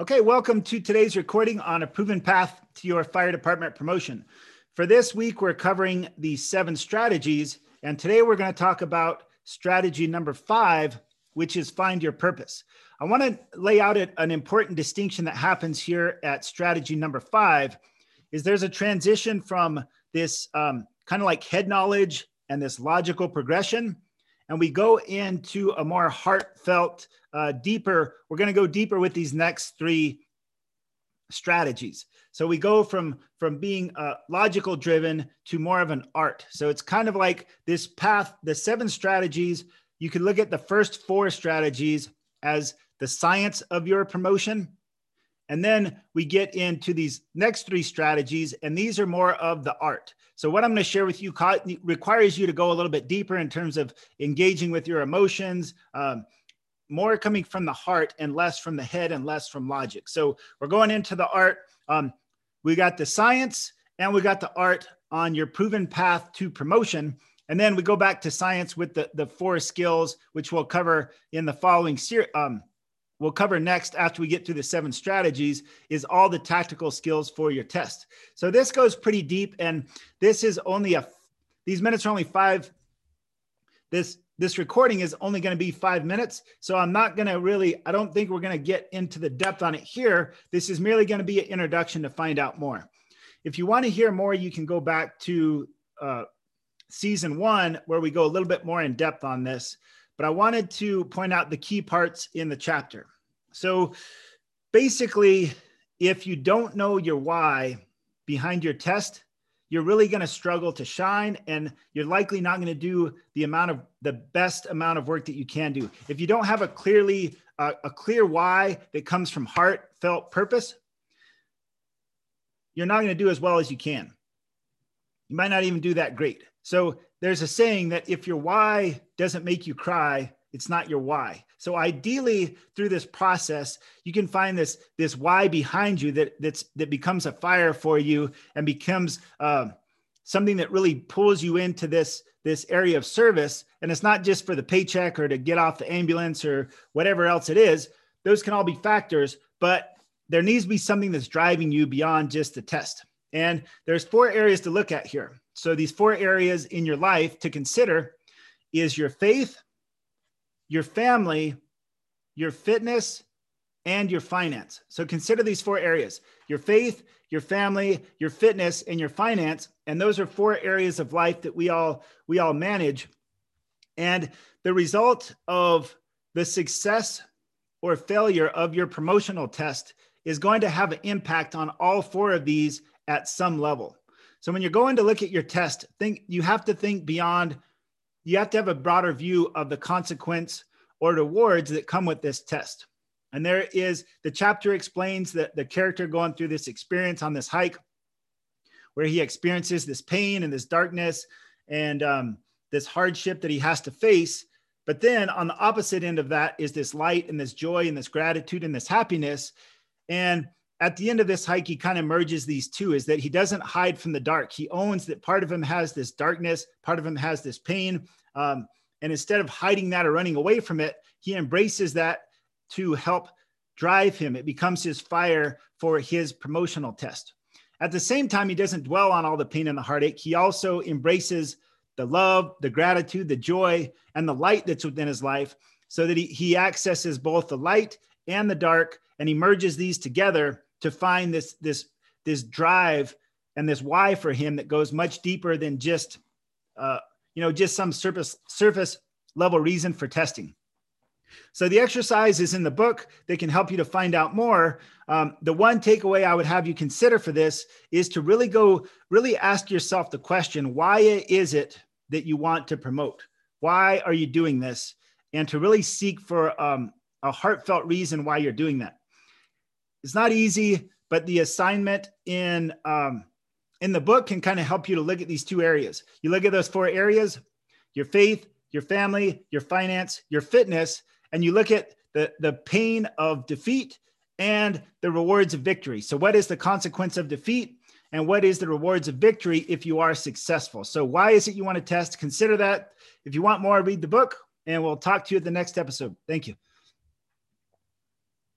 Okay, welcome to today's recording on a proven path to your fire department promotion. For this week, we're covering the seven strategies, and today we're going to talk about strategy number five, which is find your purpose. I want to lay out an important distinction that happens here at strategy number five is there's a transition from this um, kind of like head knowledge and this logical progression and we go into a more heartfelt, uh, deeper. We're going to go deeper with these next three strategies. So we go from from being uh, logical driven to more of an art. So it's kind of like this path. The seven strategies. You can look at the first four strategies as the science of your promotion. And then we get into these next three strategies, and these are more of the art. So, what I'm going to share with you requires you to go a little bit deeper in terms of engaging with your emotions, um, more coming from the heart and less from the head and less from logic. So, we're going into the art. Um, we got the science and we got the art on your proven path to promotion. And then we go back to science with the, the four skills, which we'll cover in the following series. Um, we'll cover next after we get through the seven strategies is all the tactical skills for your test. So this goes pretty deep and this is only a these minutes are only 5 this this recording is only going to be 5 minutes. So I'm not going to really I don't think we're going to get into the depth on it here. This is merely going to be an introduction to find out more. If you want to hear more, you can go back to uh, season 1 where we go a little bit more in depth on this but I wanted to point out the key parts in the chapter. So basically, if you don't know your why behind your test, you're really going to struggle to shine and you're likely not going to do the amount of the best amount of work that you can do. If you don't have a clearly uh, a clear why that comes from heartfelt purpose, you're not going to do as well as you can. You might not even do that great. So there's a saying that if your why doesn't make you cry, it's not your why. So ideally, through this process, you can find this this why behind you that that's that becomes a fire for you and becomes uh, something that really pulls you into this this area of service. And it's not just for the paycheck or to get off the ambulance or whatever else it is. Those can all be factors, but there needs to be something that's driving you beyond just the test. And there's four areas to look at here. So these four areas in your life to consider is your faith, your family, your fitness, and your finance. So consider these four areas your faith, your family, your fitness, and your finance. And those are four areas of life that we all we all manage. And the result of the success or failure of your promotional test is going to have an impact on all four of these at some level. So when you're going to look at your test, think you have to think beyond you have to have a broader view of the consequence or rewards that come with this test. And there is the chapter explains that the character going through this experience on this hike, where he experiences this pain and this darkness and um, this hardship that he has to face. But then on the opposite end of that is this light and this joy and this gratitude and this happiness. And at the end of this hike, he kind of merges these two is that he doesn't hide from the dark. He owns that part of him has this darkness, part of him has this pain. Um, and instead of hiding that or running away from it, he embraces that to help drive him. It becomes his fire for his promotional test. At the same time, he doesn't dwell on all the pain and the heartache. He also embraces the love, the gratitude, the joy, and the light that's within his life so that he, he accesses both the light and the dark and he merges these together to find this this this drive and this why for him that goes much deeper than just uh, you know just some surface surface level reason for testing. So the exercise is in the book. That can help you to find out more. Um, the one takeaway i would have you consider for this is to really go really ask yourself the question why is it that you want to promote? Why are you doing this? And to really seek for um, a heartfelt reason why you're doing that it's not easy, but the assignment in um, in the book can kind of help you to look at these two areas. You look at those four areas: your faith, your family, your finance, your fitness, and you look at the the pain of defeat and the rewards of victory. So, what is the consequence of defeat? And what is the rewards of victory if you are successful? So, why is it you want to test? Consider that. If you want more, read the book, and we'll talk to you at the next episode. Thank you.